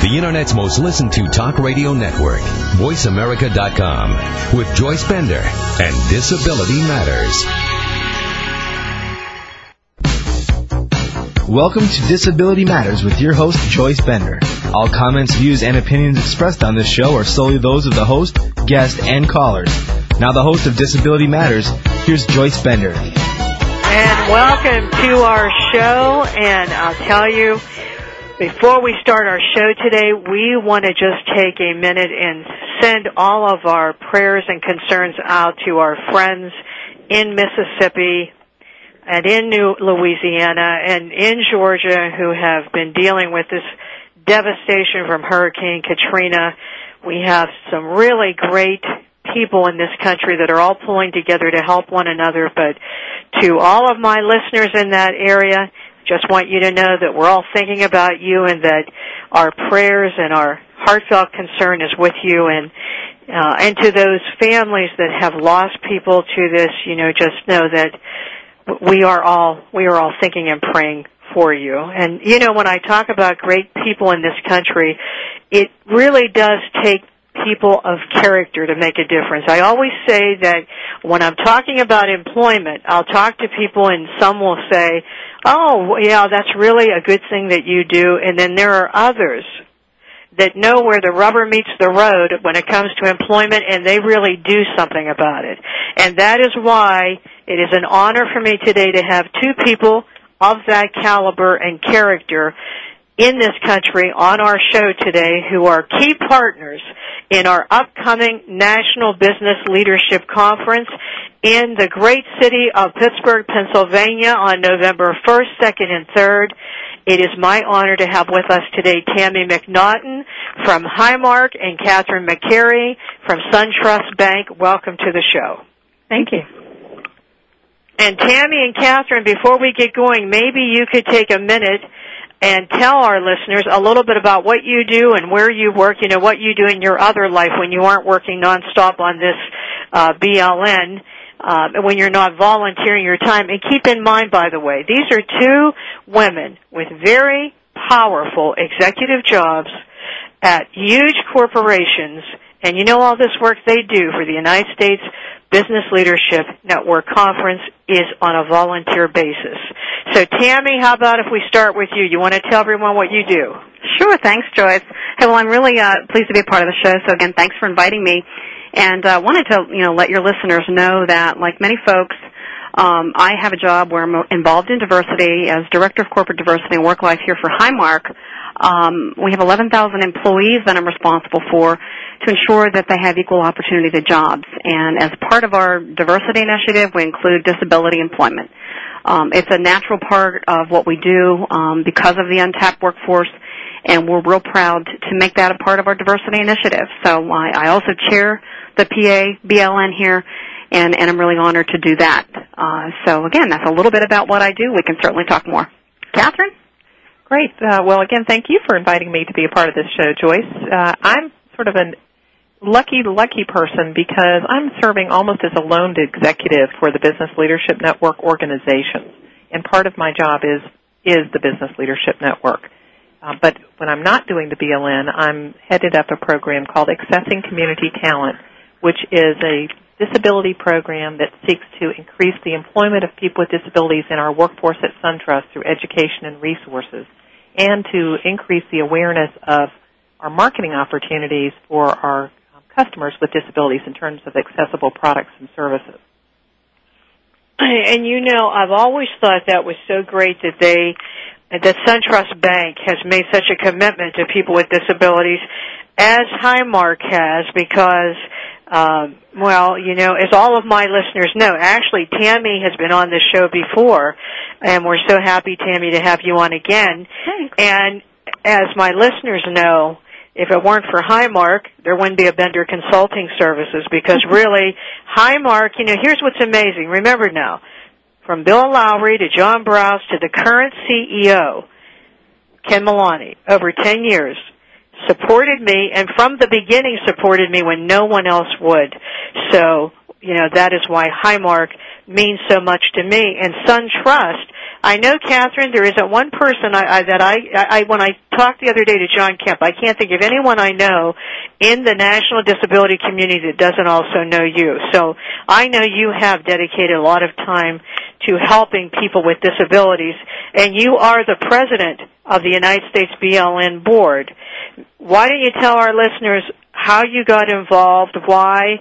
the Internet's most listened to talk radio network, VoiceAmerica.com, with Joyce Bender and Disability Matters. Welcome to Disability Matters with your host, Joyce Bender. All comments, views, and opinions expressed on this show are solely those of the host, guest, and callers. Now, the host of Disability Matters, here's Joyce Bender. And welcome to our show. And I'll tell you, before we start our show today, we want to just take a minute and send all of our prayers and concerns out to our friends in Mississippi and in New Louisiana and in Georgia who have been dealing with this devastation from Hurricane Katrina. We have some really great people in this country that are all pulling together to help one another, but to all of my listeners in that area, just want you to know that we're all thinking about you and that our prayers and our heartfelt concern is with you and uh, and to those families that have lost people to this, you know, just know that we are all we are all thinking and praying for you. And you know, when I talk about great people in this country, it really does take people of character to make a difference. I always say that when I'm talking about employment, I'll talk to people and some will say, oh, yeah, that's really a good thing that you do. And then there are others that know where the rubber meets the road when it comes to employment and they really do something about it. And that is why it is an honor for me today to have two people of that caliber and character in this country on our show today who are key partners in our upcoming National Business Leadership Conference in the great city of Pittsburgh, Pennsylvania on November 1st, 2nd, and 3rd. It is my honor to have with us today Tammie McNaughton from Highmark and Katherine McCary from SunTrust Bank. Welcome to the show. Thank you. And Tammie and Katherine, before we get going, maybe you could take a minute and tell our listeners a little bit about what you do and where you work, you know, what you do in your other life when you aren't working nonstop on this uh, BLN, uh, when you're not volunteering your time. And keep in mind, by the way, these are two women with very powerful executive jobs at huge corporations, and you know all this work they do for the United States Business Leadership Network Conference is on a volunteer basis. So Tammie, how about if we start with you? You want to tell everyone what you do? Sure, thanks Joyce. Hey, well I'm really uh, pleased to be a part of the show, so again, thanks for inviting me. And uh, wanted to, you know, let your listeners know that, like many folks, um, I have a job where I'm involved in diversity as Director of Corporate Diversity and Work Life here for Highmark. Um, we have 11,000 employees that I'm responsible for to ensure that they have equal opportunity to jobs. And as part of our diversity initiative, we include disability employment. Um, it's a natural part of what we do um, because of the untapped workforce, and we're real proud to make that a part of our diversity initiative. So I, I also chair the PA BLN here, and, and I'm really honored to do that. Uh, so again, that's a little bit about what I do. We can certainly talk more. Katherine? Great. Uh, well, again, thank you for inviting me to be a part of this show, Joyce. Uh, I'm sort of a lucky, lucky person because I'm serving almost as a lone executive for the Business Leadership Network organization, and part of my job is is the Business Leadership Network. Uh, but when I'm not doing the BLN, I'm headed up a program called Accessing Community Talent, which is a disability program that seeks to increase the employment of people with disabilities in our workforce at SunTrust through education and resources, and to increase the awareness of our marketing opportunities for our um, customers with disabilities in terms of accessible products and services. And you know, I've always thought that was so great that they, that SunTrust Bank has made such a commitment to people with disabilities, as Highmark has, because, um, well, you know, as all of my listeners know, actually Tammie has been on this show before, and we're so happy, Tammie, to have you on again. Thanks. And as my listeners know, if it weren't for Highmark, there wouldn't be a Bender Consulting Services because really, Highmark, you know, here's what's amazing. Remember now, from Bill Lowry to John Brouse to the current CEO, Ken Melani, over 10 years, supported me and from the beginning supported me when no one else would. So, you know, that is why Highmark means so much to me. And SunTrust, I know, Katherine, there isn't one person I, I, that I, I, when I talked the other day to John Kemp, I can't think of anyone I know in the national disability community that doesn't also know you. So I know you have dedicated a lot of time to helping people with disabilities, and you are the president of the United States BLN board. Why don't you tell our listeners how you got involved, why,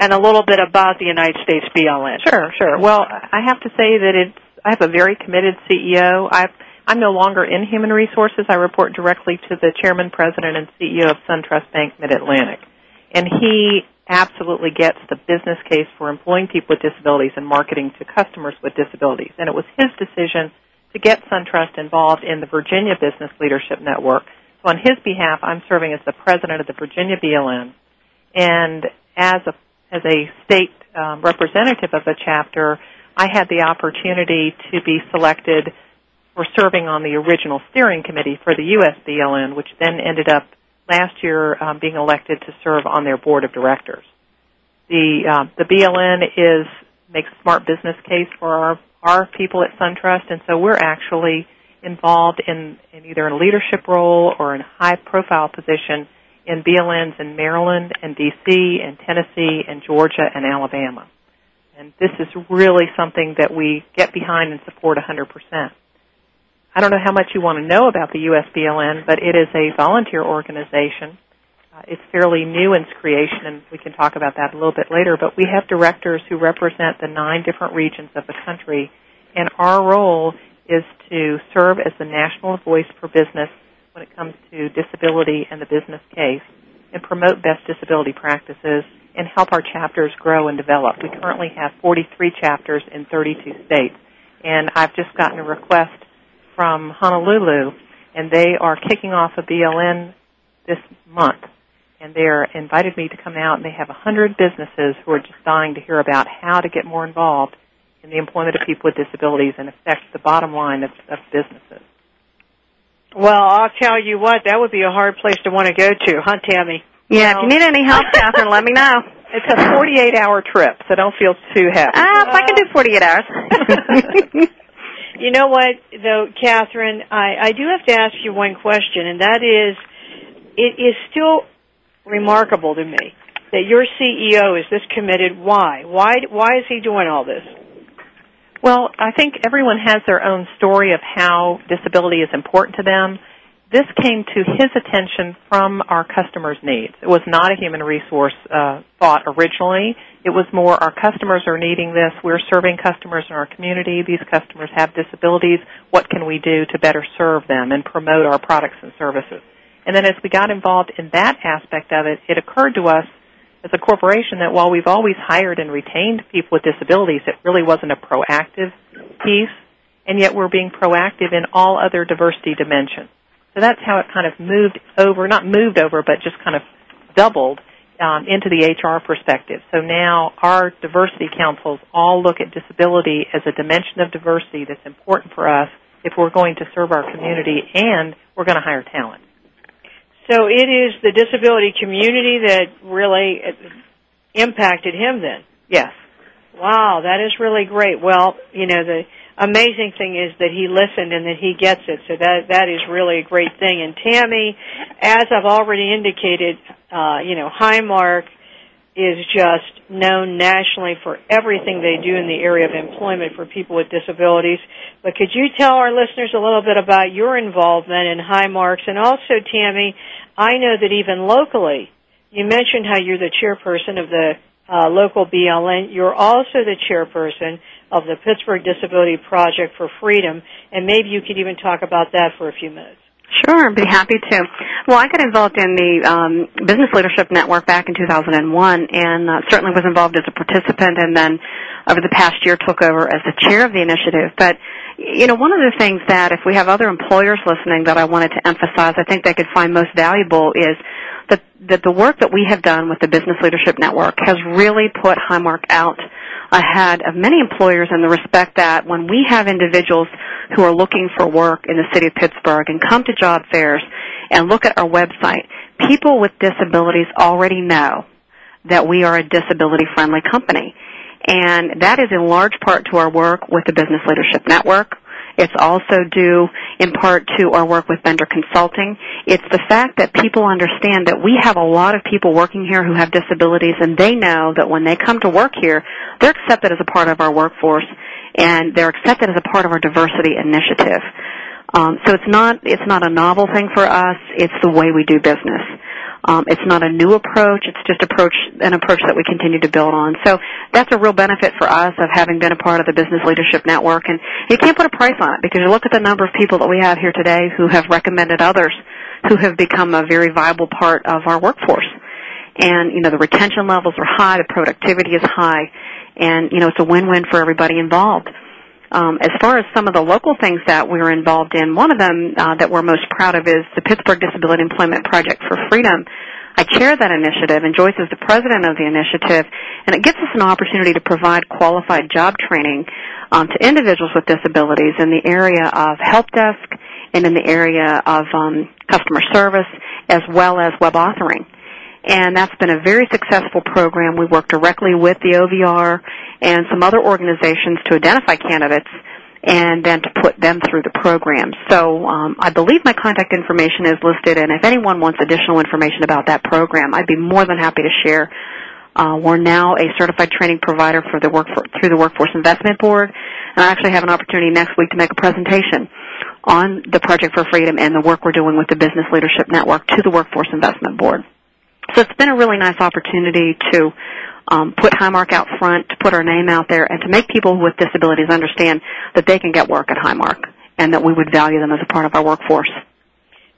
and a little bit about the United States BLN. Sure, sure. Well, I have to say that it's I have a very committed CEO. I've, I'm no longer in human resources. I report directly to the chairman, president, and CEO of SunTrust Bank Mid Atlantic, and he absolutely gets the business case for employing people with disabilities and marketing to customers with disabilities. And it was his decision to get SunTrust involved in the Virginia Business Leadership Network. So on his behalf, I'm serving as the president of the Virginia BLN, and as a as a state um, representative of the chapter, I had the opportunity to be selected for serving on the original steering committee for the USBLN, which then ended up last year um, being elected to serve on their board of directors. The uh, the BLN is makes smart business case for our our people at SunTrust, and so we're actually involved in, in either a leadership role or in a high profile position in BLNs in Maryland and DC and Tennessee and Georgia and Alabama. And this is really something that we get behind and support 100%. I don't know how much you want to know about the USBLN, but it is a volunteer organization. Uh, it's fairly new in its creation, and we can talk about that a little bit later. But we have directors who represent the nine different regions of the country, and our role is to serve as the national voice for business when it comes to disability and the business case, and promote best disability practices and help our chapters grow and develop. We currently have 43 chapters in 32 states, and I've just gotten a request from Honolulu, and they are kicking off a BLN this month. And they are invited me to come out, and they have 100 businesses who are just dying to hear about how to get more involved in the employment of people with disabilities and affect the bottom line of, of businesses. Well, I'll tell you what, that would be a hard place to want to go to, huh, Tammie? Yeah, well, if you need any help, Katherine, let me know. It's a 48 hour trip, so don't feel too happy. Ah, if I can do 48 hours. you know what, though, Katherine, I, I do have to ask you one question, and that is, it is still remarkable to me that your CEO is this committed. Why? Why? Why is he doing all this? Well, I think everyone has their own story of how disability is important to them this came to his attention from our customers' needs. It was not a human resource uh, thought originally. It was more our customers are needing this. We're serving customers in our community. These customers have disabilities. What can we do to better serve them and promote our products and services? And then as we got involved in that aspect of it, it occurred to us as a corporation that while we've always hired and retained people with disabilities, it really wasn't a proactive piece, and yet we're being proactive in all other diversity dimensions. So that's how it kind of moved over, not moved over, but just kind of doubled um, into the HR perspective. So now our diversity councils all look at disability as a dimension of diversity that's important for us if we're going to serve our community and we're going to hire talent. So it is the disability community that really impacted him then? Yes. Wow, that is really great. Well, you know, the amazing thing is that he listened and that he gets it. So that that is really a great thing. And Tammie, as I've already indicated, uh, you know, Highmark is just known nationally for everything they do in the area of employment for people with disabilities. But could you tell our listeners a little bit about your involvement in Highmarks? And also, Tammie, I know that even locally, you mentioned how you're the chairperson of the uh, local BLN. You're also the chairperson of the Pittsburgh Disability Project for Freedom, and maybe you could even talk about that for a few minutes. Sure, I'd be happy to. Well, I got involved in the um, Business Leadership Network back in 2001, and uh, certainly was involved as a participant, and then over the past year took over as the chair of the initiative. But you know, one of the things that if we have other employers listening that I wanted to emphasize, I think they could find most valuable is that that the work that we have done with the Business Leadership Network has really put Highmark out ahead of many employers in the respect that when we have individuals who are looking for work in the city of Pittsburgh and come to job fairs and look at our website, people with disabilities already know that we are a disability friendly company. And that is in large part to our work with the Business Leadership Network, It's also due in part to our work with Bender Consulting. It's the fact that people understand that we have a lot of people working here who have disabilities and they know that when they come to work here, they're accepted as a part of our workforce and they're accepted as a part of our diversity initiative. Um, so it's not it's not a novel thing for us. It's the way we do business. Um, it's not a new approach. It's just approach an approach that we continue to build on. So that's a real benefit for us of having been a part of the Business Leadership Network. And you can't put a price on it because you look at the number of people that we have here today who have recommended others who have become a very viable part of our workforce. And you know the retention levels are high, the productivity is high, and you know it's a win-win for everybody involved. Um, as far as some of the local things that we're involved in, one of them uh, that we're most proud of is the Pittsburgh Disability Employment Project for Freedom. I chair that initiative, and Joyce is the president of the initiative, and it gives us an opportunity to provide qualified job training um, to individuals with disabilities in the area of help desk and in the area of um, customer service, as well as web authoring and that's been a very successful program. We work directly with the OVR and some other organizations to identify candidates and then to put them through the program. So um, I believe my contact information is listed, and if anyone wants additional information about that program, I'd be more than happy to share. Uh, we're now a certified training provider for the work through the Workforce Investment Board, and I actually have an opportunity next week to make a presentation on the Project for Freedom and the work we're doing with the Business Leadership Network to the Workforce Investment Board. So it's been a really nice opportunity to um, put Highmark out front, to put our name out there, and to make people with disabilities understand that they can get work at Highmark and that we would value them as a part of our workforce.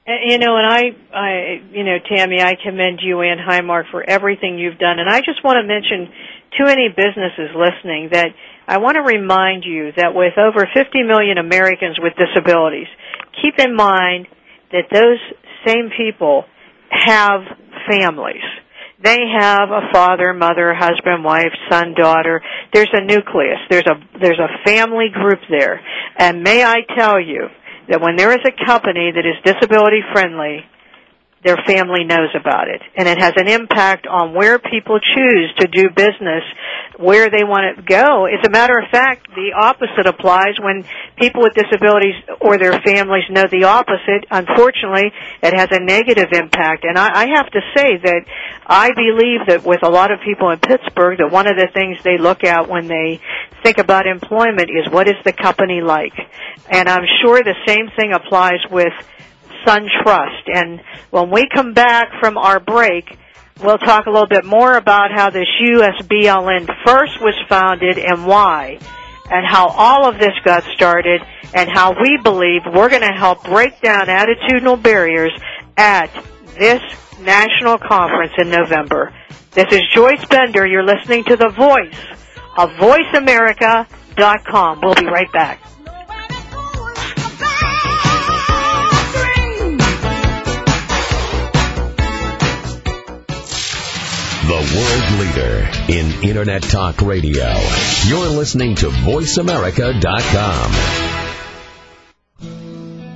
You know, and I, I, you know, Tammie, I commend you and Highmark for everything you've done. And I just want to mention to any businesses listening that I want to remind you that with over 50 million Americans with disabilities, keep in mind that those same people have families. They have a father, mother, husband, wife, son, daughter. There's a nucleus. There's a there's a family group there. And may I tell you that when there is a company that is disability friendly, their family knows about it. And it has an impact on where people choose to do business, where they want to go. As a matter of fact, the opposite applies when people with disabilities or their families know the opposite. Unfortunately, it has a negative impact. And I, I have to say that I believe that with a lot of people in Pittsburgh, that one of the things they look at when they think about employment is what is the company like. And I'm sure the same thing applies with SunTrust. And when we come back from our break, we'll talk a little bit more about how this USBLN first was founded and why, and how all of this got started, and how we believe we're going to help break down attitudinal barriers at this national conference in November. This is Joyce Bender. You're listening to the voice of VoiceAmerica.com. We'll be right back. The world leader in Internet Talk Radio. You're listening to VoiceAmerica.com.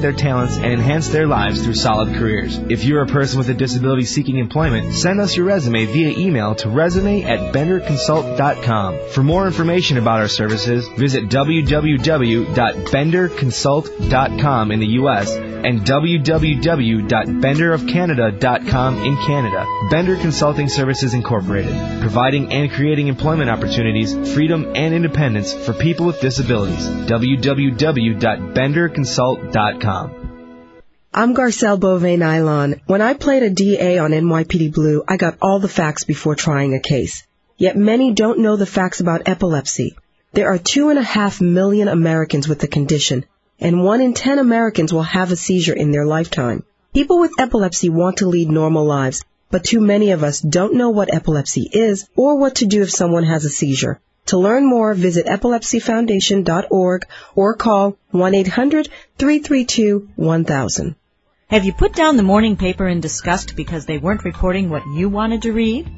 their talents and enhance their lives through solid careers. If you're a person with a disability seeking employment, send us your resume via email to resume at benderconsult.com. For more information about our services, visit www.benderconsult.com in the U.S. and www.benderofcanada.com in Canada. Bender Consulting Services Incorporated, providing and creating employment opportunities, freedom, and independence for people with disabilities. www.benderconsult.com. I'm Garcelle Beauvais Nilon. When I played a DA on NYPD Blue, I got all the facts before trying a case. Yet many don't know the facts about epilepsy. There are two and a half million Americans with the condition, and one in ten Americans will have a seizure in their lifetime. People with epilepsy want to lead normal lives, but too many of us don't know what epilepsy is or what to do if someone has a seizure. To learn more, visit epilepsyfoundation.org or call 1-800-332-1000. Have you put down the morning paper in disgust because they weren't reporting what you wanted to read?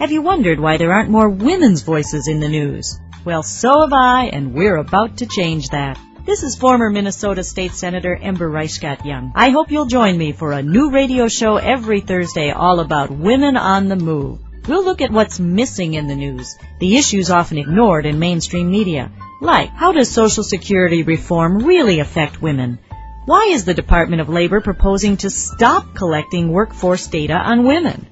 Have you wondered why there aren't more women's voices in the news? Well, so have I, and we're about to change that. This is former Minnesota State Senator Ember Reichgott Junge. I hope you'll join me for a new radio show every Thursday all about women on the move. We'll look at what's missing in the news, the issues often ignored in mainstream media, like how does Social Security reform really affect women? Why is the Department of Labor proposing to stop collecting workforce data on women?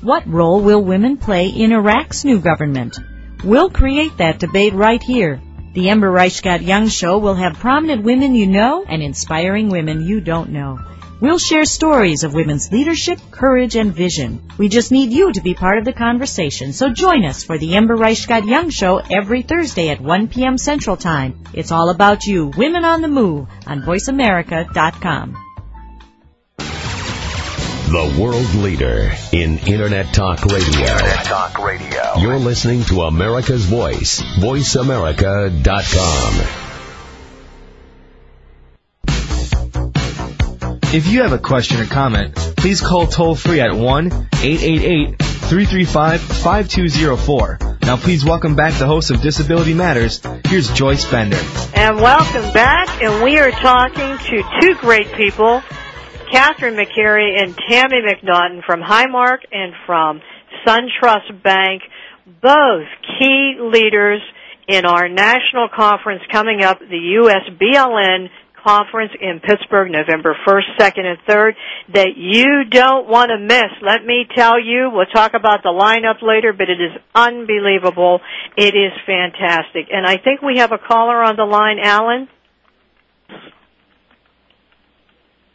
What role will women play in Iraq's new government? We'll create that debate right here the Ember Reichgott Junge Show will have prominent women you know and inspiring women you don't know. We'll share stories of women's leadership, courage, and vision. We just need you to be part of the conversation, so join us for the Ember Reichgott Junge Show every Thursday at 1 p.m. Central Time. It's all about you, Women on the Move, on VoiceAmerica.com. The world leader in Internet Talk Radio. Internet Talk Radio. You're listening to America's Voice, voiceamerica.com. If you have a question or comment, please call toll free at 1-888-335-5204. Now please welcome back the host of Disability Matters. Here's Joyce Bender. And welcome back, and we are talking to two great people, Katherine McCary and Tammie McNaughton from Highmark and from SunTrust Bank, both key leaders in our national conference coming up, the USBLN conference in Pittsburgh, November 1st, 2nd, and 3rd, that you don't want to miss. Let me tell you, we'll talk about the lineup later, but it is unbelievable. It is fantastic. And I think we have a caller on the line, Alan.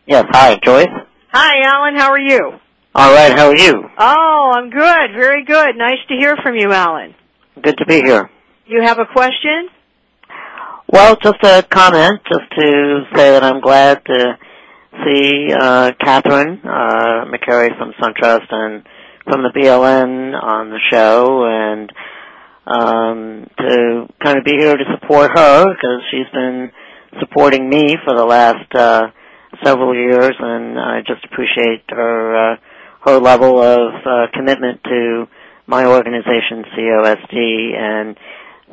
Yes, hi, Joyce. Hi, Alan. How are you? All right, how are you? Oh, I'm good. Very good. Nice to hear from you, Alan. Good to be here. You have a question? Well, just a comment, just to say that I'm glad to see uh, Katherine uh, McCary from SunTrust and from the BLN on the show, and um, to kind of be here to support her because she's been supporting me for the last uh, several years, and I just appreciate her uh, her level of uh, commitment to my organization, COSD, and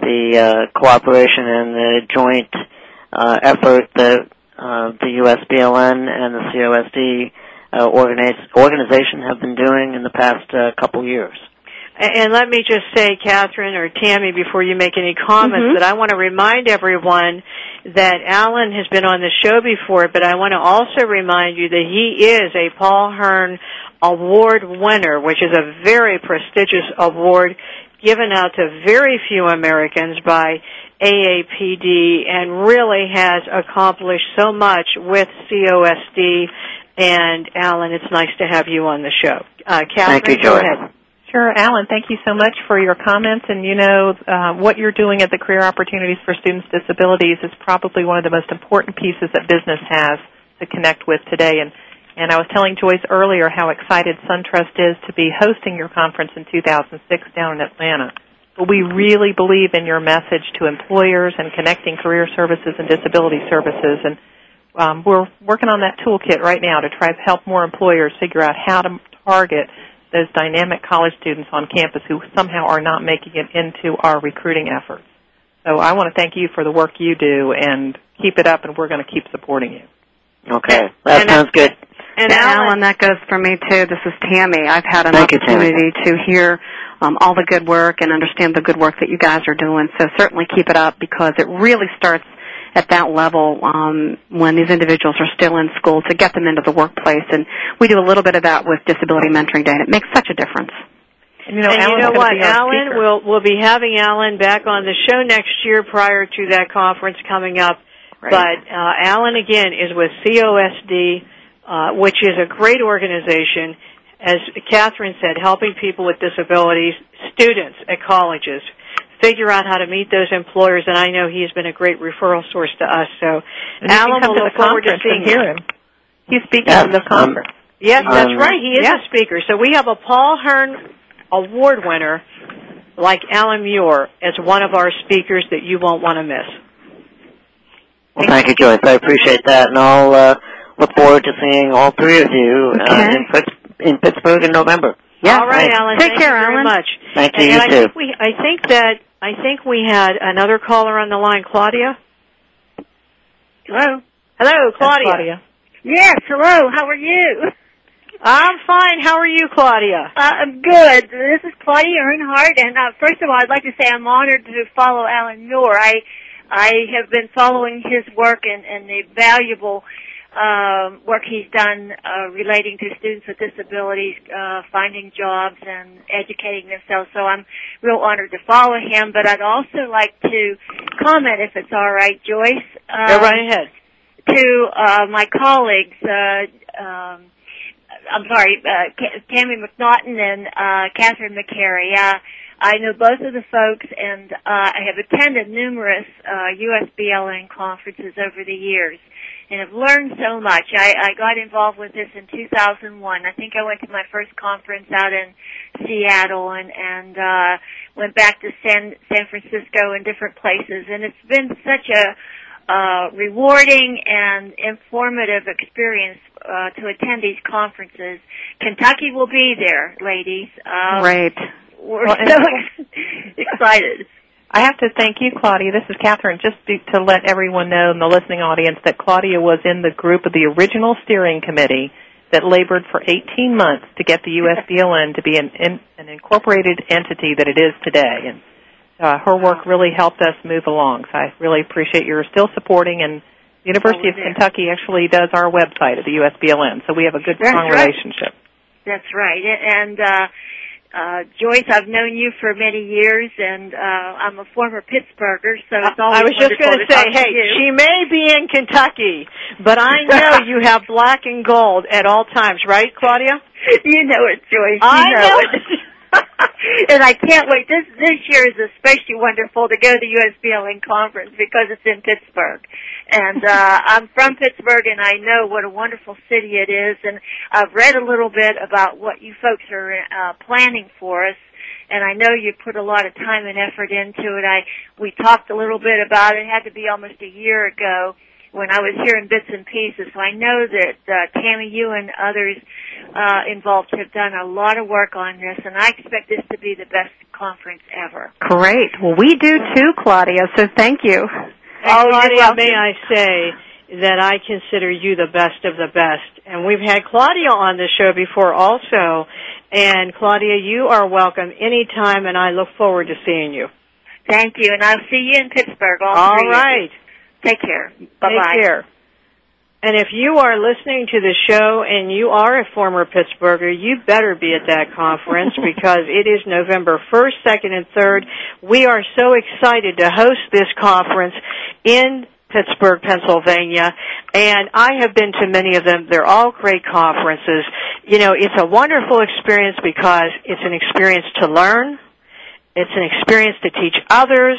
the uh, cooperation and the joint uh, effort that uh, the USBLN and the COSD uh, organiz- organization have been doing in the past uh, couple years. And let me just say, Katherine or Tammie, before you make any comments, Mhm. that I want to remind everyone that Alan has been on the show before, but I want to also remind you that he is a Paul Hearne Award winner, which is a very prestigious award given out to very few Americans by AAPD and really has accomplished so much with COSD. And Alan, it's nice to have you on the show. Uh, Katherine, Thank you, go Joyce. ahead. Sure, Alan, thank you so much for your comments. And you know, uh, what you're doing at the Career Opportunities for Students with Disabilities is probably one of the most important pieces that business has to connect with today. And, and I was telling Joyce earlier how excited SunTrust is to be hosting your conference in 2006 down in Atlanta. But we really believe in your message to employers and connecting career services and disability services. And um, we're working on that toolkit right now to try to help more employers figure out how to target those dynamic college students on campus who somehow are not making it into our recruiting efforts. So I want to thank you for the work you do and keep it up and we're going to keep supporting you. Okay, that And- sounds good. And Yeah, Alan, Alan, that goes for me too. This is Tammie. I've had an Thank you, opportunity to hear um, all the good work and understand the good work that you guys are doing. So certainly keep it up because it really starts at that level um, when these individuals are still in school to get them into the workplace. And we do a little bit of that with Disability Mentoring Day, and it makes such a difference. And you know, and you know what, Alan, speaker. we'll we'll be having Alan back on the show next year prior to that conference coming up. Right. But uh, Alan again is with COSD, which is a great organization. As Katherine said, helping people with disabilities, students at colleges, figure out how to meet those employers. And I know he's been a great referral source to us. So, And Alan, can come we'll to look the forward to seeing and hear you. him. He's speaking Yes, at the um, conference. Yes, that's Um, right. He is yeah. a speaker. So we have a Paul Hearne Award winner like Alan Muir as one of our speakers that you won't want to miss. Well, thank you, Joyce. I appreciate that, and I'll uh, look forward to seeing all three of you uh, Okay. in, in Pittsburgh in November. Yeah. All right, Thanks. Alan. Take thank care, you very Alan. much. Thank you. And, you and too. I think we, I think that, I think we had another caller on the line, Claudia. Hello. Hello, Claudia. Claudia. Yes. Hello. How are you? I'm fine. How are you, Claudia? Uh, I'm good. This is Claudia Earnhardt, and uh, first of all, I'd like to say I'm honored to follow Alan Muir. I I have been following his work and, and the valuable um, work he's done uh, relating to students with disabilities, uh, finding jobs and educating themselves. So I'm real honored to follow him. But I'd also like to comment, if it's all right, Joyce. Um, Go right ahead. to uh, my colleagues, uh, um, I'm sorry, uh, Tammie McNaughton and uh, Katherine McCary. Uh, I know both of the folks, and uh, I have attended numerous uh, USBLN conferences over the years, and have learned so much. I, I got involved with this in 2001. I think I went to my first conference out in Seattle, and and uh, went back to San San Francisco and different places, and it's been such a uh, rewarding and informative experience uh, to attend these conferences. Kentucky will be there, ladies. Um, Great. We're Well, so excited. I have to thank you, Claudia. This is Katherine. Just to, let everyone know in the listening audience that Claudia was in the group of the original steering committee that labored for 18 months to get the USBLN to be an, in, an incorporated entity that it is today. And uh, her work really helped us move along. So I really appreciate your still supporting. And the University of Oh. Kentucky actually does our website at the USBLN, so we have a good, That's strong right. relationship. That's right. And uh, uh, Joyce, I've known you for many years, and uh, I'm a former Pittsburgher, so it's always I was just going to say, hey, to she may be in Kentucky, but I know you have black and gold at all times, right, Claudia? you know it, Joyce. You I know, know it. and I can't wait. This this year is especially wonderful to go to the USBLN conference because it's in Pittsburgh. And uh I'm from Pittsburgh and I know what a wonderful city it is and I've read a little bit about what you folks are uh planning for us and I know you put a lot of time and effort into it. I we talked a little bit about it. It had to be almost a year ago when I was hearing bits and pieces. So I know that uh, Tammie, you and others uh, involved have done a lot of work on this, and I expect this to be the best conference ever. Great. Well, we do too, Claudia. So thank you. Oh, Claudia, may I say that I consider you the best of the best. And we've had Claudia on the show before also. And Claudia, you are welcome anytime, and I look forward to seeing you. Thank you, and I'll see you in Pittsburgh. All, All three of you. right. Take care. Bye bye. Take care. And if you are listening to the show and you are a former Pittsburgher, you better be at that conference because it is November 1st, 2nd, and 3rd. We are so excited to host this conference in Pittsburgh, Pennsylvania, and I have been to many of them. They're all great conferences. You know, it's a wonderful experience because it's an experience to learn, it's an experience to teach others,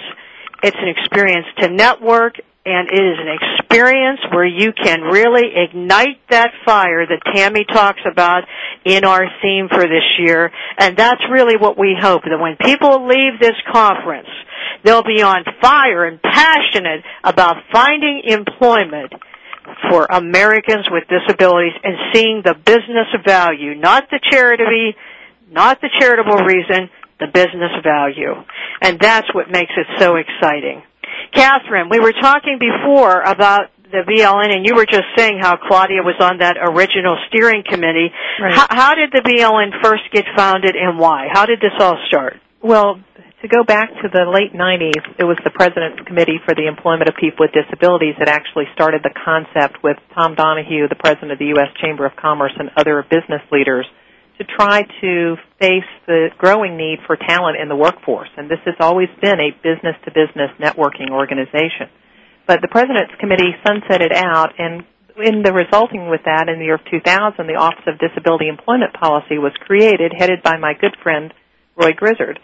it's an experience to network, and it is an experience where you can really ignite that fire that Tammie talks about in our theme for this year. And that's really what we hope, that when people leave this conference, they'll be on fire and passionate about finding employment for Americans with disabilities and seeing the business value, not the charity, not the charitable reason, the business value. And that's what makes it so exciting. Katherine, we were talking before about the BLN, and you were just saying how Claudia was on that original steering committee. Right. How, how did the BLN first get founded, and why? How did this all start? Well, to go back to the late 90s, it was the President's Committee for the Employment of People with Disabilities that actually started the concept with Tom Donohue, the President of the U.S. Chamber of Commerce, and other business leaders to try to face the growing need for talent in the workforce. And this has always been a business-to-business networking organization. But the President's Committee sunsetted out, and in the resulting with that, in the year of 2000, the Office of Disability Employment Policy was created, headed by my good friend Roy Grizzard.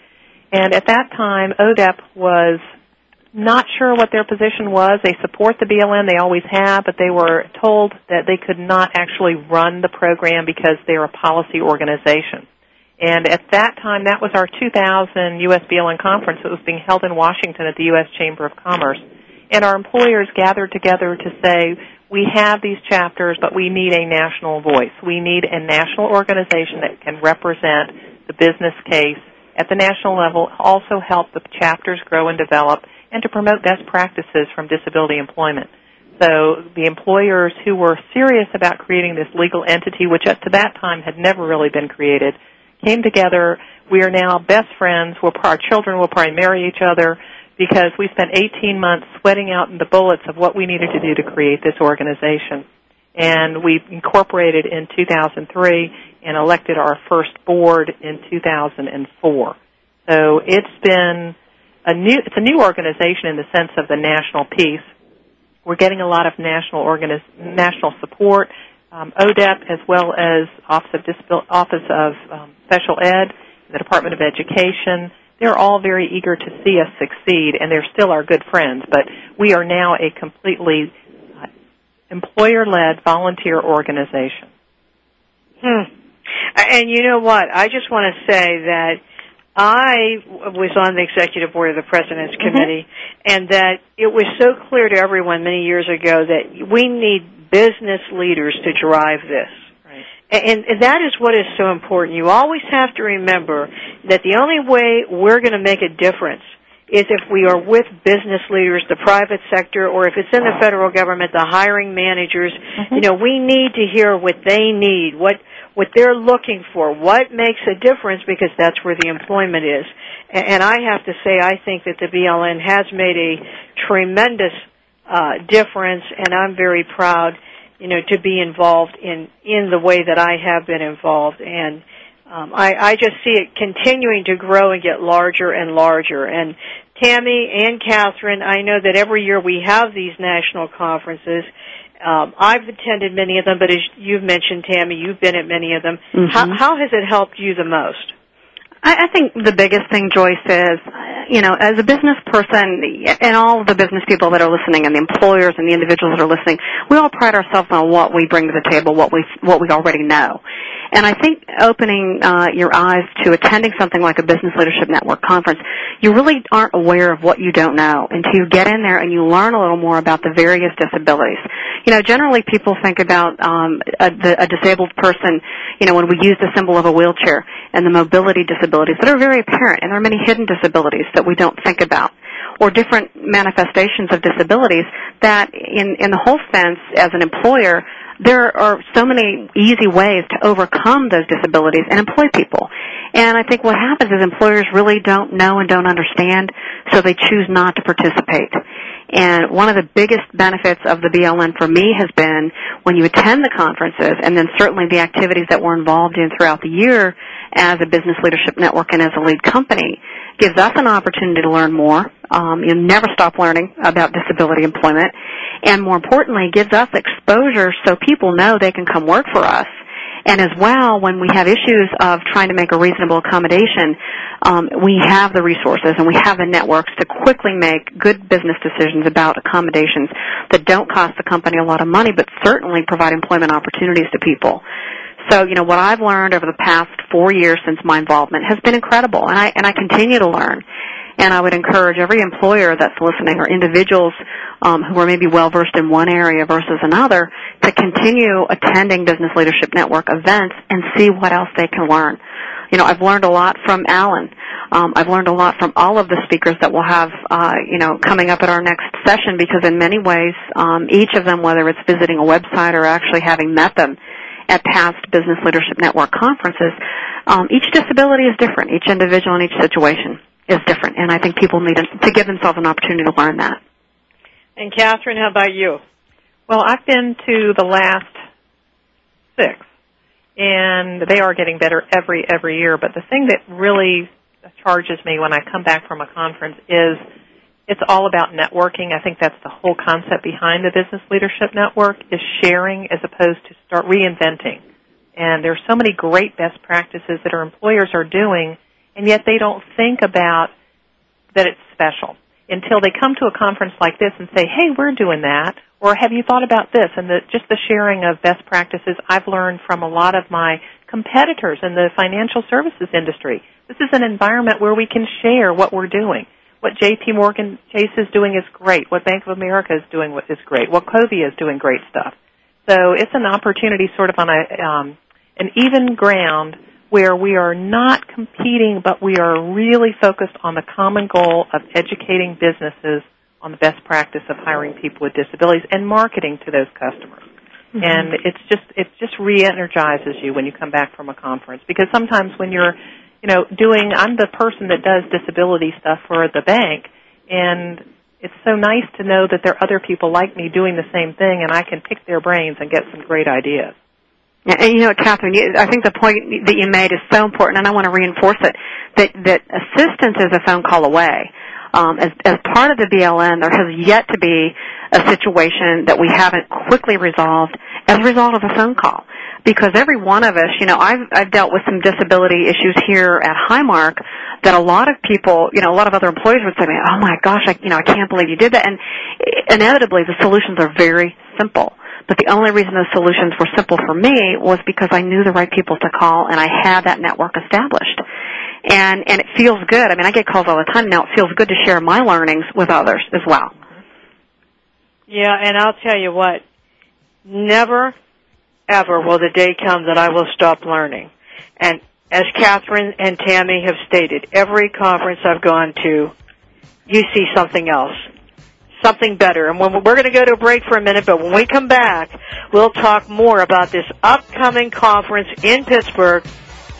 And at that time, ODEP was not sure what their position was. They support the BLN, they always have, but they were told that they could not actually run the program because they're a policy organization. And at that time, that was our 2000 U.S. BLN conference that was being held in Washington at the U.S. Chamber of Commerce. And our employers gathered together to say, we have these chapters, but we need a national voice. We need a national organization that can represent the business case at the national level, also help the chapters grow and develop, and to promote best practices from disability employment. So the employers who were serious about creating this legal entity, which up to that time had never really been created, came together. We are now best friends. We'll, our children will probably marry each other because we spent 18 months sweating out the bullets of what we needed to do to create this organization. And we incorporated in 2003 and elected our first board in 2004. So it's been a new, it's a new organization in the sense of the national piece. We're getting a lot of national organiz- national support, um, ODEP as well as Office of, Disability, Office of um, Special Ed, the Department of Education. They're all very eager to see us succeed, and they're still our good friends. But we are now a completely uh, employer-led volunteer organization. Hmm. And you know what? I just want to say that I was on the executive board of the President's Mm-hmm. Committee, and that it was so clear to everyone many years ago that we need business leaders to drive this. Right. And, and that is what is so important. You always have to remember that the only way we're going to make a difference is if we are with business leaders, the private sector, or if it's in the federal government, the hiring managers. Mm-hmm. You know, we need to hear what they need, what what they're looking for, what makes a difference, because that's where the employment is. And, and I have to say, I think that the BLN has made a tremendous uh, difference, and I'm very proud, you know, to be involved in in the way that I have been involved and. Um, I, I just see it continuing to grow and get larger and larger. And Tammie and Katherine, I know that every year we have these national conferences. Um, I've attended many of them, but as you've mentioned, Tammie, you've been at many of them. Mhm. How, how has it helped you the most? I, I think the biggest thing, Joyce, is, you know, as a business person, and all of the business people that are listening, and the employers and the individuals that are listening, we all pride ourselves on what we bring to the table, what we what we already know. And I think opening uh, your eyes to attending something like a Business Leadership Network conference, you really aren't aware of what you don't know until you get in there and you learn a little more about the various disabilities. You know, generally people think about um, a, the, a disabled person, you know, when we use the symbol of a wheelchair and the mobility disabilities that are very apparent, and there are many hidden disabilities that we don't think about or different manifestations of disabilities that in, in the whole sense as an employer there are so many easy ways to overcome those disabilities and employ people. And I think what happens is employers really don't know and don't understand, so they choose not to participate. And one of the biggest benefits of the BLN for me has been when you attend the conferences and then certainly the activities that we're involved in throughout the year as a business leadership network and as a lead company gives us an opportunity to learn more. Um, you never stop learning about disability employment. And more importantly, gives us exposure so people know they can come work for us. And as well, when we have issues of trying to make a reasonable accommodation, um, we have the resources and we have the networks to quickly make good business decisions about accommodations that don't cost the company a lot of money, but certainly provide employment opportunities to people. So, you know, what I've learned over the past four years since my involvement has been incredible, and I and I continue to learn. And I would encourage every employer that's listening or individuals um, who are maybe well versed in one area versus another to continue attending Business Leadership Network events and see what else they can learn. You know, I've learned a lot from Alan. Um, I've learned a lot from all of the speakers that we'll have, uh, you know, coming up at our next session because in many ways, um, each of them, whether it's visiting a website or actually having met them at past Business Leadership Network conferences, um, each disability is different. Each individual and each situation is different, and I think people need to give themselves an opportunity to learn that. And Katherine, how about you? Well, I've been to the last six, and they are getting better every every year. But the thing that really charges me when I come back from a conference is it's all about networking. I think that's the whole concept behind the Business Leadership Network is sharing as opposed to start reinventing. And there are so many great best practices that our employers are doing, and yet they don't think about that it's special until they come to a conference like this and say, "Hey, we're doing that," or "Have you thought about this?" And the, just the sharing of best practices I've learned from a lot of my competitors in the financial services industry. This is an environment where we can share what we're doing. What JP Morgan Chase is doing is great. What Bank of America is doing is great. What Wachovia is doing great stuff. So it's an opportunity sort of on a, um, an even ground where we are not competing, but we are really focused on the common goal of educating businesses on the best practice of hiring people with disabilities and marketing to those customers. Mm-hmm. And it's just it just re-energizes you when you come back from a conference because sometimes when you're, you know, doing I'm the person that does disability stuff for the bank, and it's so nice to know that there are other people like me doing the same thing, and I can pick their brains and get some great ideas. And you know, Katherine, I think the point that you made is so important, and I want to reinforce it that that assistance is a phone call away. Um, as, as part of the BLN, there has yet to be a situation that we haven't quickly resolved as a result of a phone call. Because every one of us, you know, I've, I've dealt with some disability issues here at Highmark that a lot of people, you know, a lot of other employees would say oh my gosh, I, you know, I can't believe you did that. And inevitably the solutions are very simple. But the only reason those solutions were simple for me was because I knew the right people to call and I had that network established and and it feels good. I mean, I get calls all the time now. It feels good to share my learnings with others as well. Yeah, and I'll tell you what, never ever will the day come that I will stop learning. And as Katherine and Tammie have stated, every conference I've gone to, you see something else. Something better. And when we're going to go to a break for a minute, but when we come back, we'll talk more about this upcoming conference in Pittsburgh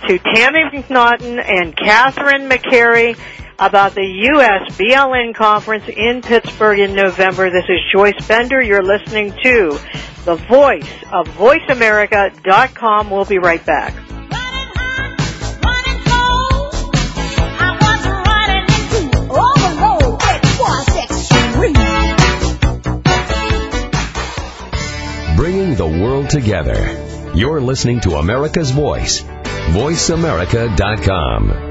to Tammie McNaughton and Katherine McCary about the U.S. BLN conference in Pittsburgh in November. This is Joyce Bender. You're listening to the voice of VoiceAmerica.com. We'll be right back. Bringing the world together. You're listening to America's Voice, voiceamerica.com.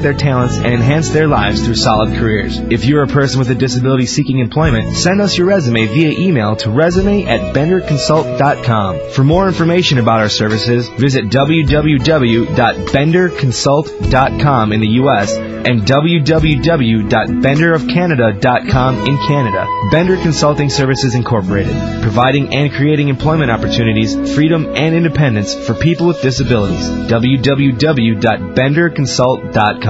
their talents and enhance their lives through solid careers. If you're a person with a disability seeking employment, send us your resume via email to resume at benderconsult.com. For more information about our services, visit www.benderconsult.com in the U.S. and www.benderofcanada.com in Canada. Bender Consulting Services Incorporated, providing and creating employment opportunities, freedom, and independence for people with disabilities. www.benderconsult.com.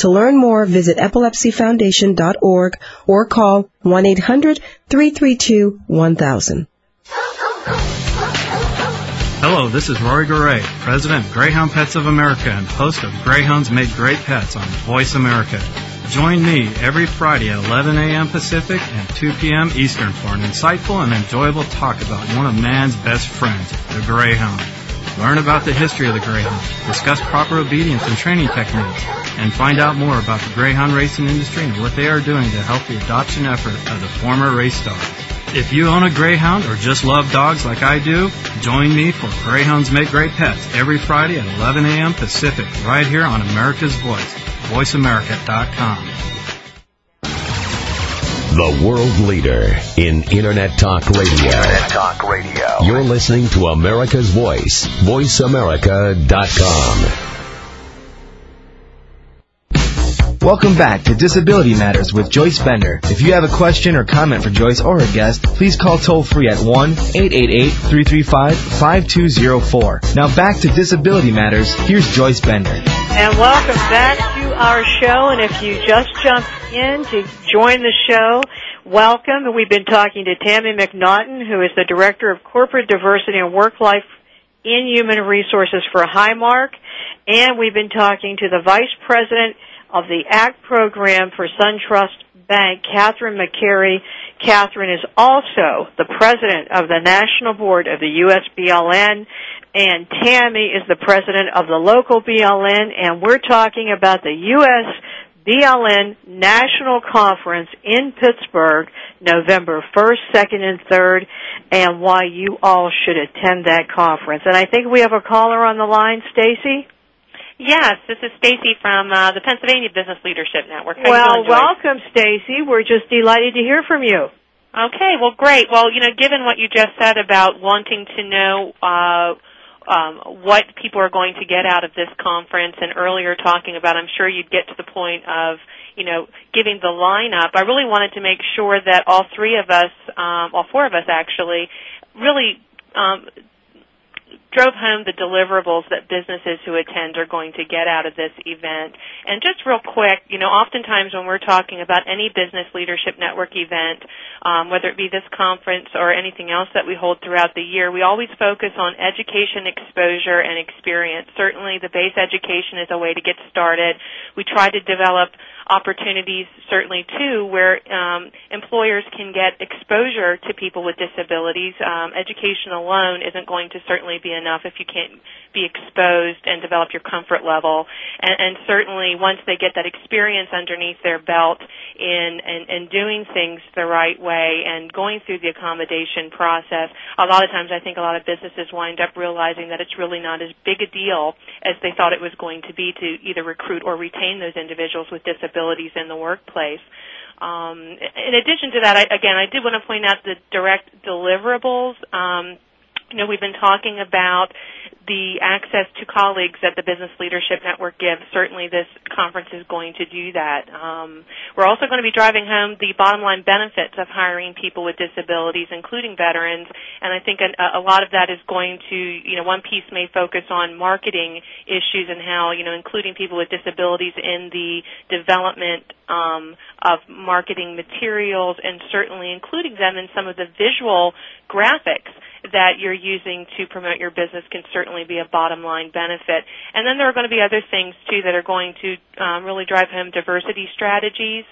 To learn more, visit epilepsyfoundation.org or call 1-800-332-1000. Hello, this is Rory Goree, President of Greyhound Pets of America and host of Greyhounds Made Great Pets on Voice America. Join me every Friday at 11 a.m. Pacific and 2 p.m. Eastern for an insightful and enjoyable talk about one of man's best friends, the Greyhound. Learn about the history of the Greyhound, discuss proper obedience and training techniques, and find out more about the Greyhound racing industry and what they are doing to help the adoption effort of the former race dogs. If you own a Greyhound or just love dogs like I do, join me for Greyhounds Make Great Pets every Friday at 11 a.m. Pacific, right here on America's Voice, voiceamerica.com. The world leader in Internet Talk Radio. Internet Talk Radio. You're listening to America's Voice, voiceamerica.com. Welcome back to Disability Matters with Joyce Bender. If you have a question or comment for Joyce or her guest, please call toll free at 1-888-335-5204. Now back to Disability Matters, here's Joyce Bender. And welcome back to our show. And if you just jumped in to join the show, welcome. We've been talking to Tammie McNaughton, who is the Director of Corporate Diversity and Work Life in Human Resources for Highmark. And we've been talking to the Vice President of the ACT program for SunTrust Bank, Katherine McCary. Katherine is also the President of the National Board of the USBLN and Tammie is the president of the local BLN, and we're talking about the U.S. BLN National Conference in Pittsburgh, November 1st, 2nd, and 3rd, and why you all should attend that conference. And I think we have a caller on the line, Stacy. Yes, this is Stacy from uh, the Pennsylvania Business Leadership Network. How well, welcome, Stacy. We're just delighted to hear from you. Okay, well, great. Well, you know, given what you just said about wanting to know uh, um, what people are going to get out of this conference and earlier talking about I'm sure you'd get to the point of you know giving the lineup I really wanted to make sure that all three of us um, all four of us actually really um, drove home the deliverables that businesses who attend are going to get out of this event. And just real quick, you know, oftentimes when we're talking about any business leadership network event, um, whether it be this conference or anything else that we hold throughout the year, we always focus on education, exposure, and experience. Certainly the base education is a way to get started. We try to develop opportunities certainly too where um, employers can get exposure to people with disabilities. Um, education alone isn't going to certainly be enough if you can't be exposed and develop your comfort level. And, and certainly once they get that experience underneath their belt in, in doing things the right way and going through the accommodation process, a lot of times I think a lot of businesses wind up realizing that it's really not as big a deal as they thought it was going to be to either recruit or retain those individuals with disabilities in the workplace. Um, in addition to that, I, again, I did want to point out the direct deliverables. Um, you know, we've been talking about the access to colleagues that the Business Leadership Network gives. Certainly, this conference is going to do that. Um, we're also going to be driving home the bottom line benefits of hiring people with disabilities, including veterans. And I think a, a lot of that is going to, you know, one piece may focus on marketing issues and how, you know, including people with disabilities in the development um, of marketing materials, and certainly including them in some of the visual graphics that you're using to promote your business can certainly be a bottom line benefit. And then there are going to be other things too that are going to um, really drive home diversity strategies.